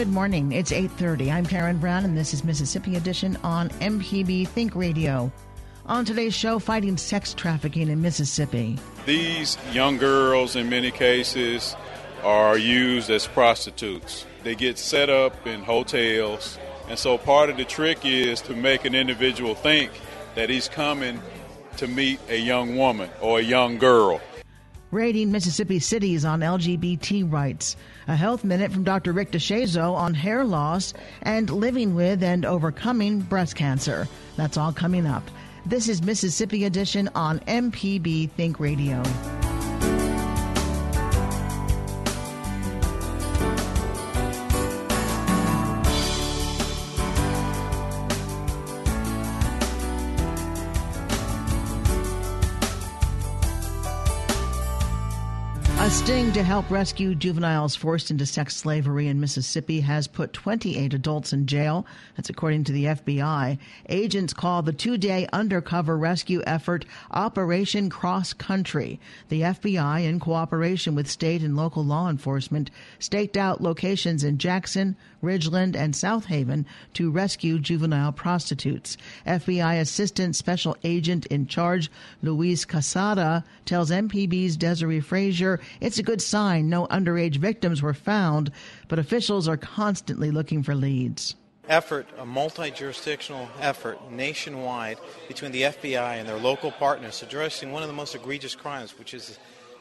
Good morning. It's 8:30. I'm Karen Brown and this is Mississippi Edition on MPB Think Radio. On today's show, fighting sex trafficking in Mississippi. These young girls in many cases are used as prostitutes. They get set up in hotels, and so part of the trick is to make an individual think that he's coming to meet a young woman or a young girl. Raiding Mississippi cities on LGBT rights. A health minute from Dr. Rick DeShazo on hair loss and living with and overcoming breast cancer. That's all coming up. This is Mississippi Edition on MPB Think Radio. To help rescue juveniles forced into sex slavery in Mississippi has put 28 adults in jail. That's according to the FBI. Agents call the two day undercover rescue effort Operation Cross Country. The FBI, in cooperation with state and local law enforcement, staked out locations in Jackson, Ridgeland, and Southaven to rescue juvenile prostitutes. FBI Assistant Special Agent in charge, Luis Quesada, tells MPB's Desiree Frazier it's a good sign no underage victims were found, but officials are constantly looking for leads. Effort, a multi jurisdictional effort nationwide between the FBI and their local partners addressing one of the most egregious crimes, which is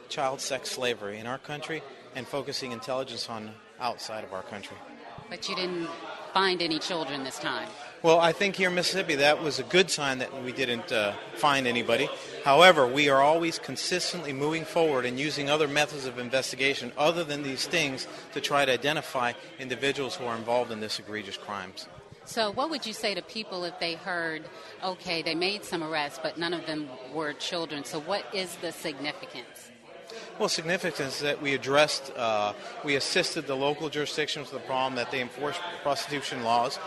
child sex slavery in our country and focusing intelligence on outside of our country. But you didn't find any children this time. Well, I think here in Mississippi that was a good sign that we didn't uh, find anybody. However, we are always consistently moving forward and using other methods of investigation other than these things to try to identify individuals who are involved in this egregious crimes. So, what would you say to people if they heard, okay, they made some arrests, but none of them were children? So, what is the significance? Well, significance is that we addressed, uh, we assisted the local jurisdictions with the problem that they enforce prostitution laws.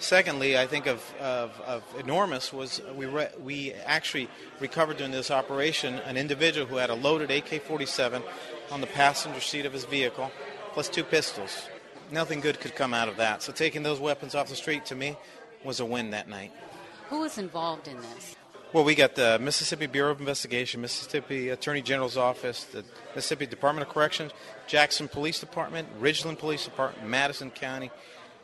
Secondly, I think of, of, of enormous was we, re- we actually recovered during this operation an individual who had a loaded AK 47 on the passenger seat of his vehicle, plus two pistols. Nothing good could come out of that. So taking those weapons off the street to me was a win that night. Who was involved in this? Well, we got the Mississippi Bureau of Investigation, Mississippi Attorney General's Office, the Mississippi Department of Corrections, Jackson Police Department, Ridgeland Police Department, Madison County,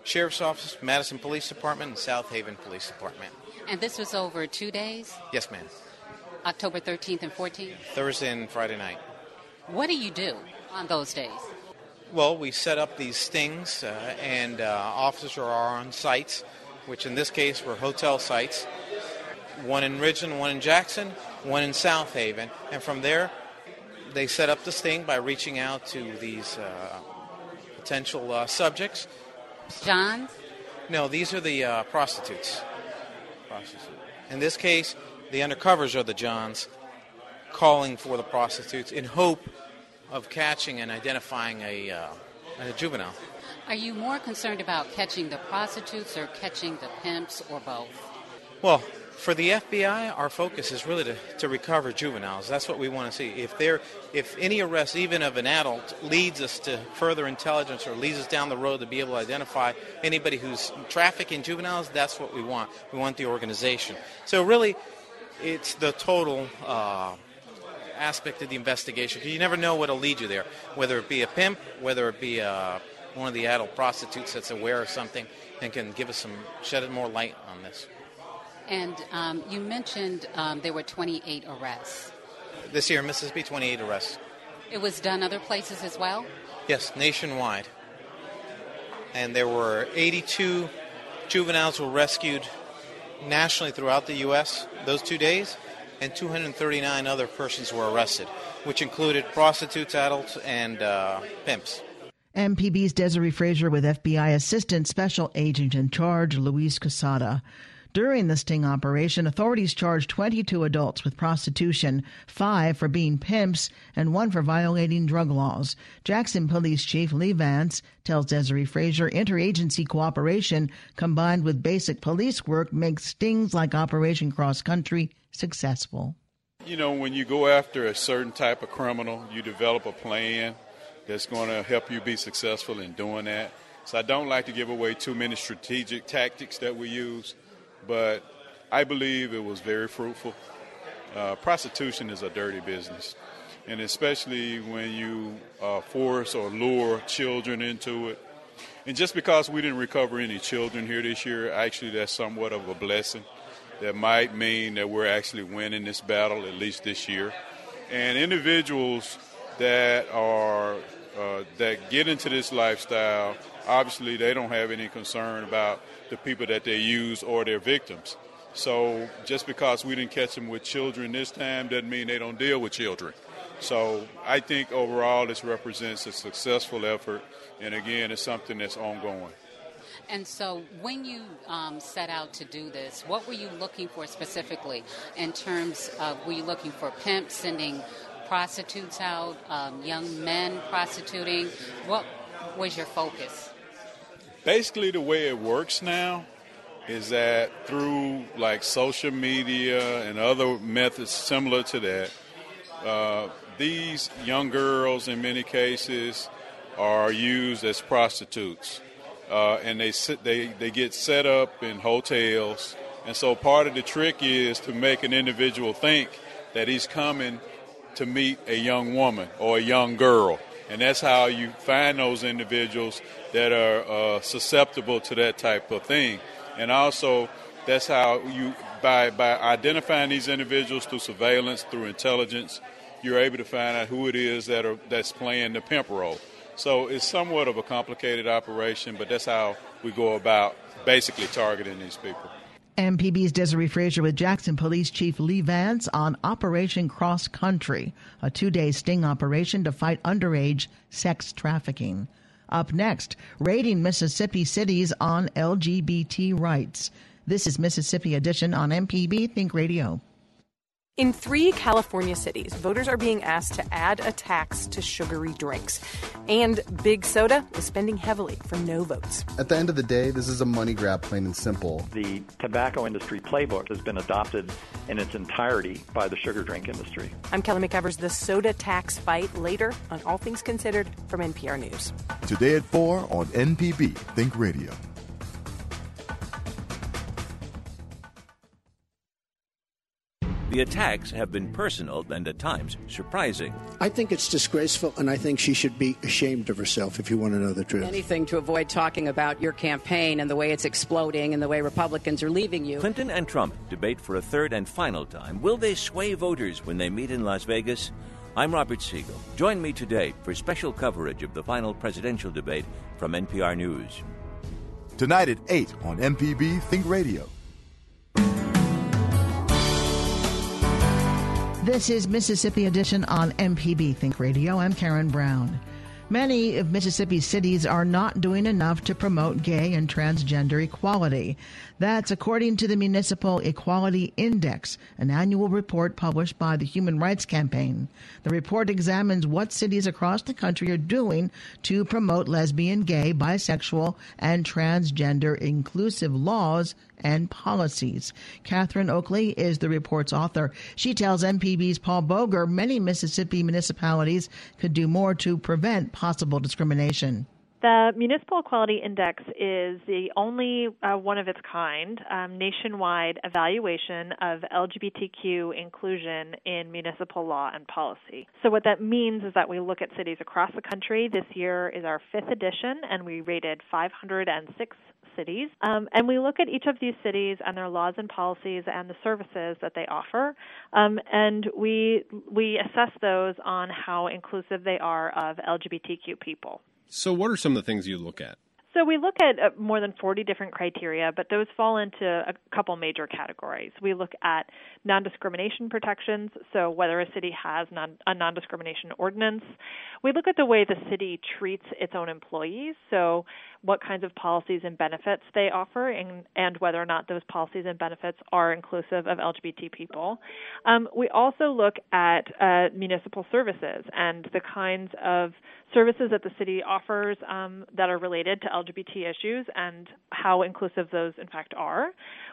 Sheriff's Office, Madison Police Department, and Southaven Police Department. And this was over two days? Yes, ma'am. October 13th and 14th? Thursday and Friday night. What do you do on those days? Well, we set up these stings, uh, and uh, officers are on sites, which in this case were hotel sites. One in Ridgeland, one in Jackson, one in Southaven. And from there, they set up the sting by reaching out to these uh, potential uh, subjects. Johns? No, these are the uh, prostitutes. Prostitute. In this case, the undercovers are the Johns calling for the prostitutes in hope of catching and identifying a, uh, a juvenile. Are you more concerned about catching the prostitutes or catching the pimps or both? Well, for the FBI, our focus is really to, to recover juveniles. That's what we want to see. If there, if any arrest, even of an adult, leads us to further intelligence or leads us down the road to be able to identify anybody who's trafficking juveniles, that's what we want. We want the organization. So really, it's the total uh, aspect of the investigation because you never know what'll lead you there, whether it be a pimp, whether it be uh, one of the adult prostitutes that's aware of something and can give us some shed more light on this. And um, you mentioned um, there were 28 arrests. This year in Mississippi, 28 arrests. It was done other places as well? Yes, nationwide. And there were 82 juveniles were rescued nationally throughout the U.S. those two days, and 239 other persons were arrested, which included prostitutes, adults, and uh, pimps. MPB's Desiree Frazier with FBI Assistant Special Agent in Charge, Luis Quesada. During the sting operation, authorities charged 22 adults with prostitution, five for being pimps, and one for violating drug laws. Jackson Police Chief Lee Vance tells Desiree Frazier interagency cooperation combined with basic police work makes stings like Operation Cross Country successful. You know, when you go after a certain type of criminal, you develop a plan that's going to help you be successful in doing that. So I don't like to give away too many strategic tactics that we use but I believe it was very fruitful. Uh, prostitution is a dirty business, and especially when you uh, force or lure children into it. And just because we didn't recover any children here this year, actually, that's somewhat of a blessing. That might mean that we're actually winning this battle, at least this year. And individuals that are uh, that get into this lifestyle, obviously, they don't have any concern about the people that they use or their victims. So just because we didn't catch them with children this time doesn't mean they don't deal with children. So I think overall this represents a successful effort, and again, it's something that's ongoing. And so, when you um, set out to do this, what were you looking for specifically in terms of were you looking for pimps sending prostitutes out, um, young men prostituting? What was your focus? basically the way it works now is that through like social media and other methods similar to that, uh, these young girls in many cases are used as prostitutes, uh, and they sit, they they get set up in hotels, and so part of the trick is to make an individual think that he's coming to meet a young woman or a young girl, and that's how you find those individuals that are uh, susceptible to that type of thing. And also, that's how you, by, by identifying these individuals through surveillance, through intelligence, you're able to find out who it is that are, that's playing the pimp role. So it's somewhat of a complicated operation, but that's how we go about basically targeting these people. MPB's Desiree Frazier with Jackson Police Chief Lee Vance on Operation Cross Country, a two day sting operation to fight underage sex trafficking. Up next, raiding Mississippi cities on LGBT rights. This is Mississippi Edition on MPB Think Radio. In three California cities, voters are being asked to add a tax to sugary drinks. And Big Soda is spending heavily for no votes. At the end of the day, this is a money grab, plain and simple. The tobacco industry playbook has been adopted in its entirety by the sugar drink industry. I'm Kelly McEvers. The soda tax fight later on All Things Considered from NPR News. Today at 4 on MPB Think Radio. The attacks have been personal and at times surprising. I think it's disgraceful, and I think she should be ashamed of herself if you want to know the truth. Anything to avoid talking about your campaign and the way it's exploding and the way Republicans are leaving you. Clinton and Trump debate for a third and final time. Will they sway voters when they meet in Las Vegas? I'm Robert Siegel. Join me today for special coverage of the final presidential debate from NPR News. Tonight at 8 on MPB Think Radio. This is Mississippi Edition on MPB Think Radio. I'm Karen Brown. Many of Mississippi's cities are not doing enough to promote gay and transgender equality. That's according to the Municipal Equality Index, an annual report published by the Human Rights Campaign. The report examines what cities across the country are doing to promote lesbian, gay, bisexual, and transgender inclusive laws and policies. Catherine Oakley is the report's author. She tells MPB's Paul Boger many Mississippi municipalities could do more to prevent possible discrimination. The Municipal Equality Index is the only uh, one of its kind um, nationwide evaluation of LGBTQ inclusion in municipal law and policy. So, what that means is that we look at cities across the country. This year is our fifth edition, and we rated 506 cities. Um, and we look at each of these cities and their laws and policies and the services that they offer. Um, and we, we assess those on how inclusive they are of LGBTQ people. So, what are some of the things you look at? So we look at uh, more than 40 different criteria, but those fall into a couple major categories. We look at non discrimination protections, so whether a city has non, a non discrimination ordinance. We look at the way the city treats its own employees, so what kinds of policies and benefits they offer, and, and whether or not those policies and benefits are inclusive of LGBT people. Um, we also look at uh, municipal services and the kinds of services that the city offers um, that are related to LGBT issues and how inclusive those, in fact, are.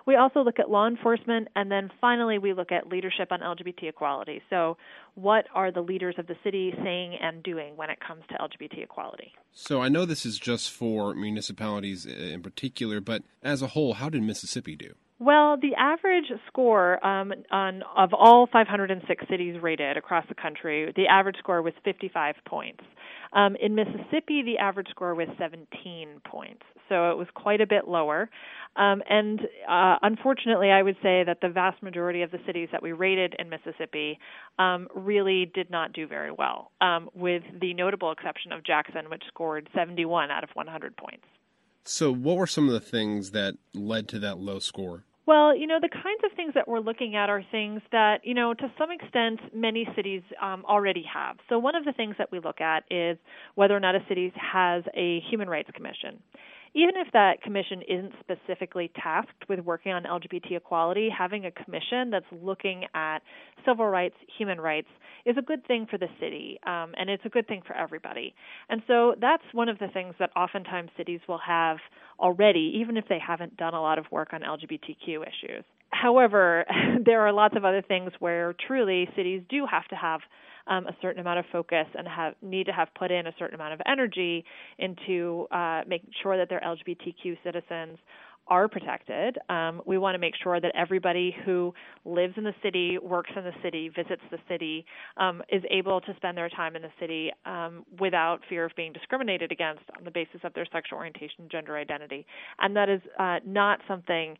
We also look at law enforcement, and then finally, we look at leadership on LGBT equality. So, what are the leaders of the city saying and doing when it comes to LGBT equality? So, I know this is just for municipalities in particular, but as a whole, how did Mississippi do? Well, the average score um, on of all 506 cities rated across the country, the average score was 55 points. Um, in Mississippi, the average score was 17 points, so it was quite a bit lower. Um, and uh, unfortunately, I would say that the vast majority of the cities that we rated in Mississippi um, really did not do very well, um, with the notable exception of Jackson, which scored 71 out of 100 points. So, what were some of the things that led to that low score? Well, you know, the kinds of things that we're looking at are things that, you know, to some extent, many cities um, already have. So, one of the things that we look at is whether or not a city has a human rights commission even if that commission isn't specifically tasked with working on LGBT equality, having a commission that's looking at civil rights, human rights, is a good thing for the city, um, and it's a good thing for everybody. And so that's one of the things that oftentimes cities will have already, even if they haven't done a lot of work on LGBTQ issues. However, there are lots of other things where truly cities do have to have um, a certain amount of focus and have need to have put in a certain amount of energy into uh, making sure that their LGBTQ citizens are protected. Um, we want to make sure that everybody who lives in the city, works in the city, visits the city, um, is able to spend their time in the city um, without fear of being discriminated against on the basis of their sexual orientation, gender identity. And that is uh, not something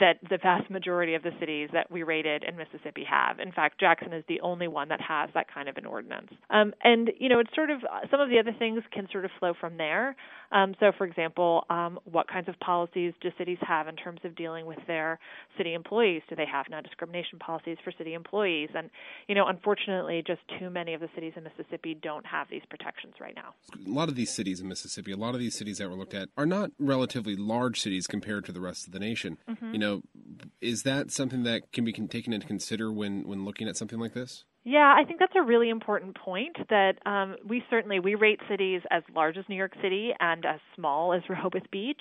that the vast majority of the cities that we rated in Mississippi have. In fact, Jackson is the only one that has that kind of an ordinance. Um, and you know, it's sort of some of the other things can sort of flow from there. Um, so, for example, um, what kinds of policies do cities have in terms of dealing with their city employees? Do they have non-discrimination policies for city employees? And you know, unfortunately, just too many of the cities in Mississippi don't have these protections right now. A lot of these cities in Mississippi, a lot of these cities that were looked at, are not relatively large cities compared to the rest of the nation. Mm-hmm. You know, is that something that can be taken into consider when when looking at something like this? Yeah, I think that's a really important point. That um, we certainly we rate cities as large as New York City and as small as Rehoboth Beach,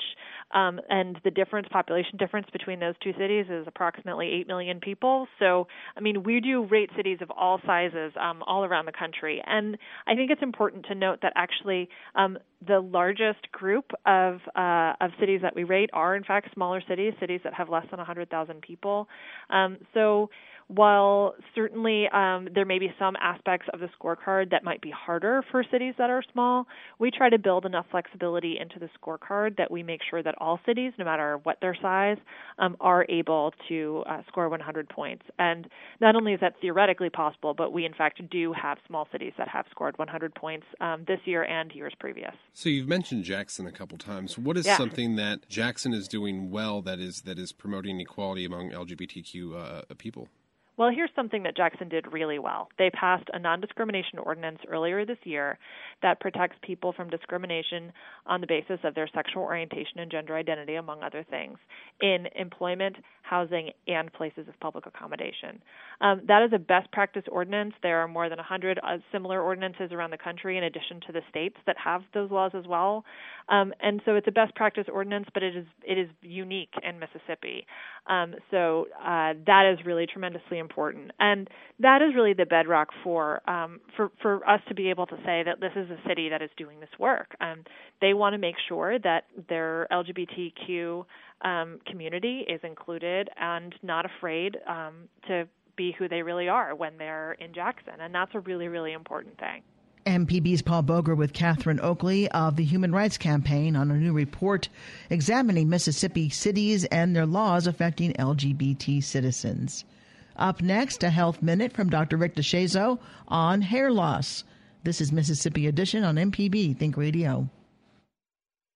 um, and the difference, population difference between those two cities is approximately eight million people. So, I mean, we do rate cities of all sizes um, all around the country, and I think it's important to note that actually um, the largest group of uh, of cities that we rate are in fact smaller cities, cities that have less than 100,000 people. Um, so while certainly um, there may be some aspects of the scorecard that might be harder for cities that are small, we try to build enough flexibility into the scorecard that we make sure that all cities, no matter what their size, um, are able to uh, score 100 points. And not only is that theoretically possible, but we in fact do have small cities that have scored 100 points um, this year and years previous. So you've mentioned Jackson a couple times. What is yeah. something that Jackson is doing well that is that is promoting equality among LGBTQ uh, people? Well, here's something that Jackson did really well. They passed a non discrimination ordinance earlier this year that protects people from discrimination on the basis of their sexual orientation and gender identity, among other things, in employment, housing, and places of public accommodation. Um, that is a best practice ordinance. There are more than 100 uh, similar ordinances around the country, in addition to the states that have those laws as well. Um, and so it's a best practice ordinance, but it is it is unique in Mississippi. Um, so uh, that is really tremendously important, and that is really the bedrock for um, for for us to be able to say that this is a city that is doing this work. Um, they want to make sure that their LGBTQ um, community is included and not afraid um, to be who they really are when they're in Jackson, and that's a really really important thing. MPB's Paul Boger with Catherine Oakley of the Human Rights Campaign on a new report examining Mississippi cities and their laws affecting LGBT citizens. Up next, a health minute from Dr. Rick DeShazo on hair loss. This is Mississippi Edition on MPB Think Radio.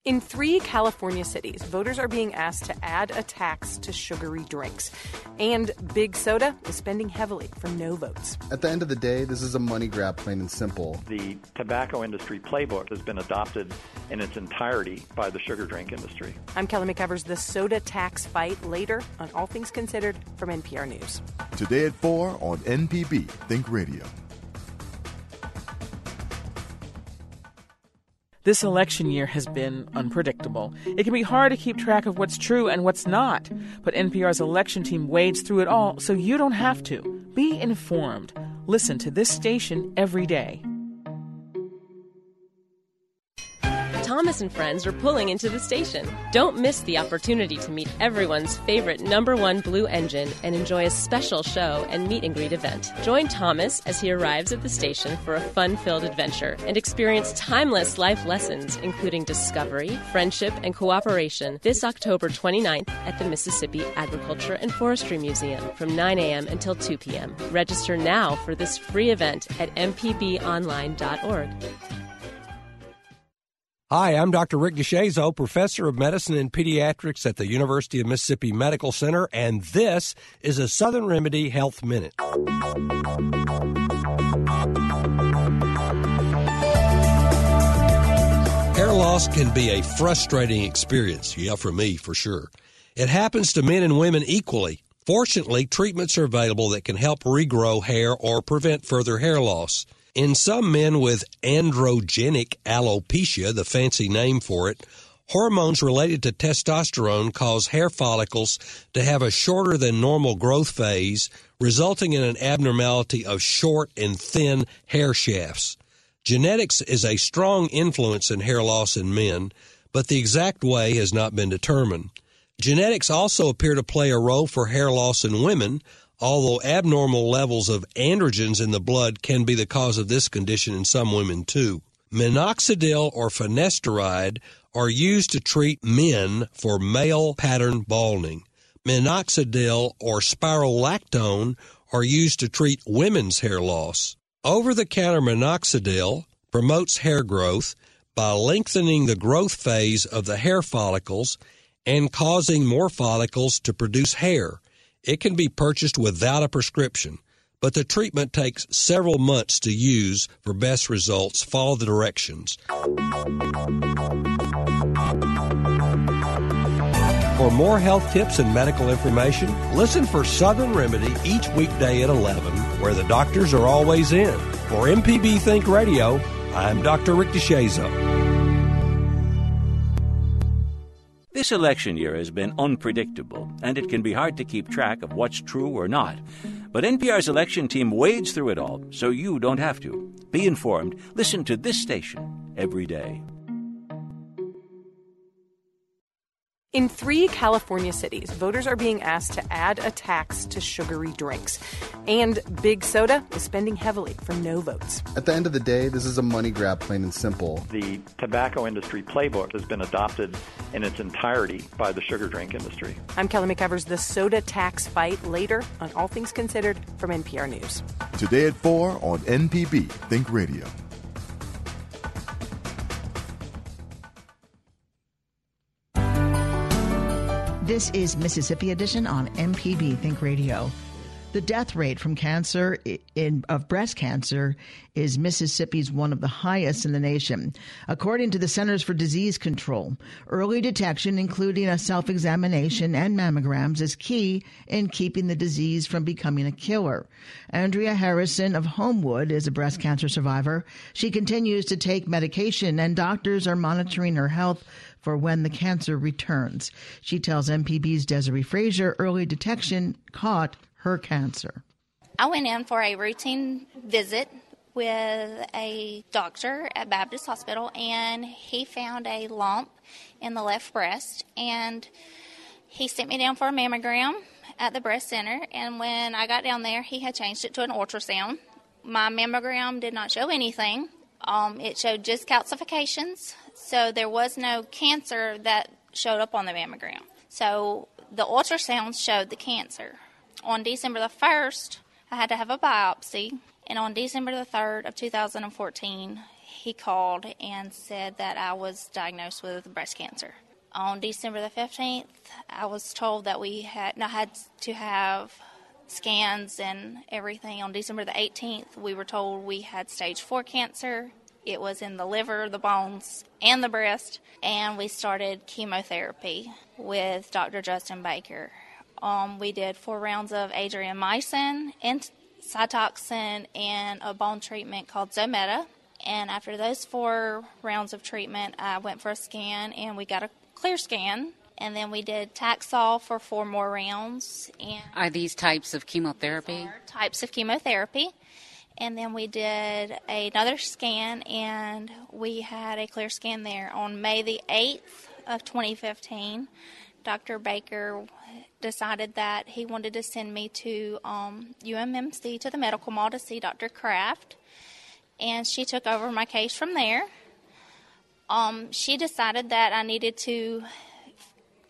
In three California cities, voters are being asked to add a tax to sugary drinks. And Big Soda is spending heavily for no votes. At the end of the day, this is a money grab, plain and simple. The tobacco industry playbook has been adopted in its entirety by the sugar drink industry. I'm Kelly McEvers. The soda tax fight later on All Things Considered from NPR News. Today at 4 on MPB Think Radio. This election year has been unpredictable. It can be hard to keep track of what's true and what's not, but NPR's election team wades through it all so you don't have to. Be informed. Listen to this station every day. Thomas and friends are pulling into the station. Don't miss the opportunity to meet everyone's favorite number one blue engine and enjoy a special show and meet and greet event. Join Thomas as he arrives at the station for a fun filled adventure and experience timeless life lessons, including discovery, friendship, and cooperation this October 29th at the Mississippi Agriculture and Forestry Museum from 9 a.m. until 2 p.m. Register now for this free event at mpbonline.org. Hi, I'm Dr. Rick DeShazo, professor of medicine and pediatrics at the University of Mississippi Medical Center, and this is a Southern Remedy Health Minute. Hair loss can be a frustrating experience, yeah, for me, for sure. It happens to men and women equally. Fortunately, treatments are available that can help regrow hair or prevent further hair loss. In some men with androgenic alopecia, the fancy name for it, hormones related to testosterone cause hair follicles to have a shorter than normal growth phase, resulting in an abnormality of short and thin hair shafts. Genetics is a strong influence in hair loss in men, but the exact way has not been determined. Genetics also appear to play a role for hair loss in women, although abnormal levels of androgens in the blood can be the cause of this condition in some women too. Minoxidil or finasteride are used to treat men for male pattern balding. Minoxidil or spironolactone are used to treat women's hair loss. Over the counter minoxidil promotes hair growth by lengthening the growth phase of the hair follicles and causing more follicles to produce hair. It can be purchased without a prescription, but the treatment takes several months to use for best results. Follow the directions. For more health tips and medical information, listen for Southern Remedy each weekday at 11, where the doctors are always in. For MPB Think Radio, I'm Dr. Rick DeShazo. This election year has been unpredictable, and it can be hard to keep track of what's true or not. But NPR's election team wades through it all, so you don't have to. Be informed. Listen to this station every day. In three California cities, voters are being asked to add a tax to sugary drinks. And Big Soda is spending heavily for no votes. At the end of the day, this is a money grab, plain and simple. The tobacco industry playbook has been adopted in its entirety by the sugar drink industry. I'm Kelly McEvers. The soda tax fight later on All Things Considered from NPR News. Today at 4 on MPB Think Radio. This is Mississippi Edition on MPB Think Radio. The death rate from cancer in, of breast cancer is Mississippi's one of the highest in the nation. According to the Centers for Disease Control, early detection, including a self examination and mammograms, is key in keeping the disease from becoming a killer. Andrea Harrison of Homewood is a breast cancer survivor. She continues to take medication, and doctors are monitoring her health for when the cancer returns. She tells MPB's Desiree Frazier early detection caught her cancer. I went in for a routine visit with a doctor at Baptist Hospital, and he found a lump in the left breast, and he sent me down for a mammogram at the breast center. And when I got down there, he had changed it to an ultrasound. My mammogram did not show anything. Um, it showed just calcifications, so there was no cancer that showed up on the mammogram. So the ultrasound showed the cancer. On December the 1st, I had to have a biopsy, and on December the 3rd of 2014, he called and said that I was diagnosed with breast cancer. On December the 15th, I was told that we had I had to have scans and everything. On December the 18th, we were told we had stage 4 cancer it was in the liver, the bones, and the breast. And we started chemotherapy with Dr. Justin Baker. Um, we did four rounds of adriamycin and Cytoxan and a bone treatment called Zometa. And after those four rounds of treatment, I went for a scan and we got a clear scan. And then we did Taxol for four more rounds. And Are these types of chemotherapy? Types of chemotherapy and then we did another scan and we had a clear scan there on May the 8th of 2015 Dr. Baker decided that he wanted to send me to um, UMMC to the medical mall to see Dr. Kraft and she took over my case from there um, she decided that I needed to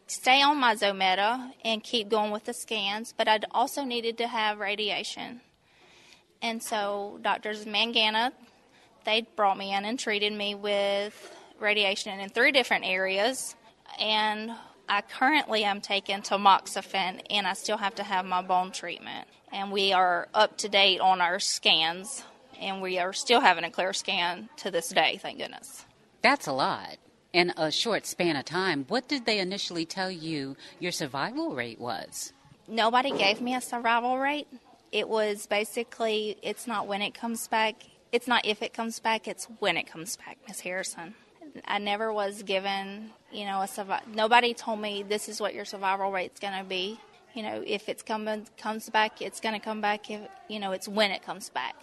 stay on my Zometa and keep going with the scans but I also needed to have radiation and so doctors Mangana, they brought me in and treated me with radiation in three different areas. And I currently am taking tamoxifen, and I still have to have my bone treatment. And we are up to date on our scans, and we are still having a clear scan to this day, thank goodness. That's a lot in a short span of time. What did they initially tell you your survival rate was? Nobody gave me a survival rate it was basically it's not when it comes back it's not if it comes back it's when it comes back miss harrison. I never was given you know a nobody told me this is what your survival rate's going to be. You know if it's coming comes back it's going to come back if you know it's when it comes back.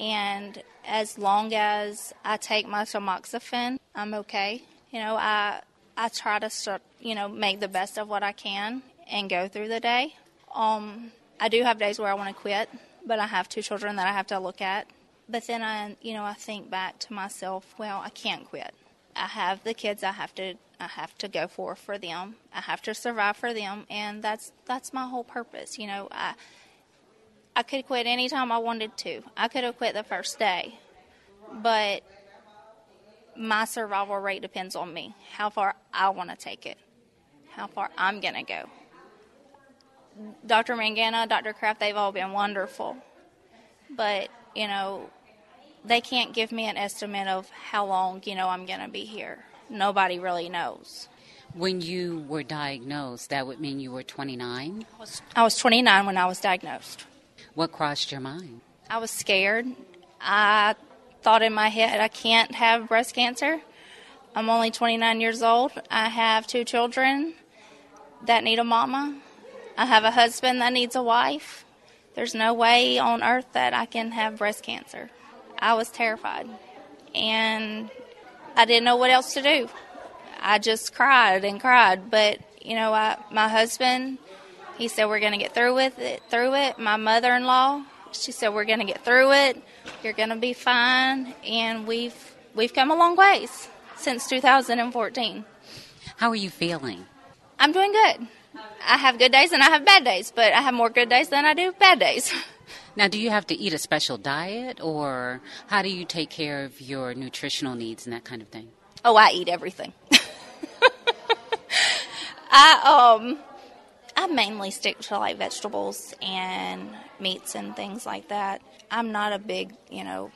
And as long as i take my tamoxifen i'm okay. You know i i try to you know make the best of what i can and go through the day. Um I do have days where I want to quit, but I have two children that I have to look at. But then I, you know, I think back to myself, well, I can't quit. I have the kids I have to I have to go for for them. I have to survive for them and that's that's my whole purpose. You know, I I could quit anytime I wanted to. I could have quit the first day. But my survival rate depends on me. How far I want to take it. How far I'm going to go. Dr. Mangana, Dr. Kraft, they've all been wonderful. But, you know, they can't give me an estimate of how long, you know, I'm going to be here. Nobody really knows. When you were diagnosed, that would mean you were 29? I was, I was 29 when I was diagnosed. What crossed your mind? I was scared. I thought in my head, I can't have breast cancer. I'm only 29 years old. I have two children that need a mama. I have a husband that needs a wife. There's no way on earth that I can have breast cancer. I was terrified. And I didn't know what else to do. I just cried and cried. But, you know, I, my husband, he said, We're going to get through with it, through it. My mother in law, she said, We're going to get through it. You're going to be fine. And we've, we've come a long ways since 2014. How are you feeling? I'm doing good. I have good days and I have bad days, but I have more good days than I do bad days. Now, do you have to eat a special diet, or how do you take care of your nutritional needs and that kind of thing? Oh, I eat everything. I um, I mainly stick to like vegetables and meats and things like that. I'm not a big, you know,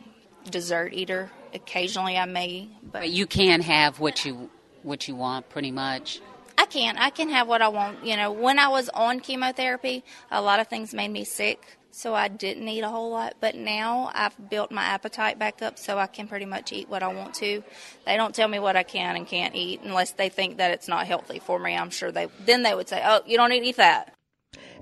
dessert eater. Occasionally I may, but, But you can have what you what you want, pretty much. I can. I can have what I want. You know, when I was on chemotherapy, a lot of things made me sick, so I didn't eat a whole lot. But now I've built my appetite back up, so I can pretty much eat what I want to. They don't tell me what I can and can't eat unless they think that it's not healthy for me. I'm sure they then they would say, "Oh, you don't need to eat that."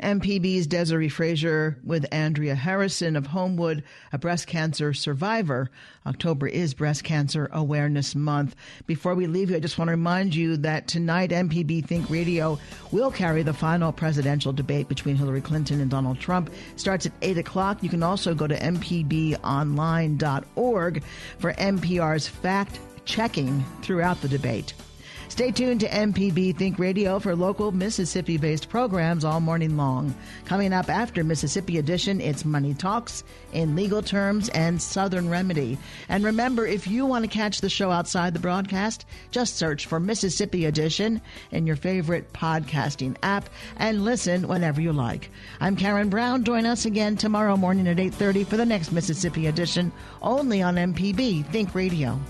MPB's Desiree Frazier with Andrea Harrison of Homewood, a breast cancer survivor. October is Breast Cancer Awareness Month. Before we leave you, I just want to remind you that tonight MPB Think Radio will carry the final presidential debate between Hillary Clinton and Donald Trump. Starts at 8 o'clock. You can also go to mpbonline.org for NPR's fact checking throughout the debate. Stay tuned to MPB Think Radio for local Mississippi based programs all morning long. Coming up after Mississippi Edition, it's Money Talks in legal terms and Southern Remedy. And remember, if you want to catch the show outside the broadcast, just search for Mississippi Edition in your favorite podcasting app and listen whenever you like. I'm Karen Brown. Join us again tomorrow morning at 8:30 for the next Mississippi Edition only on MPB Think Radio.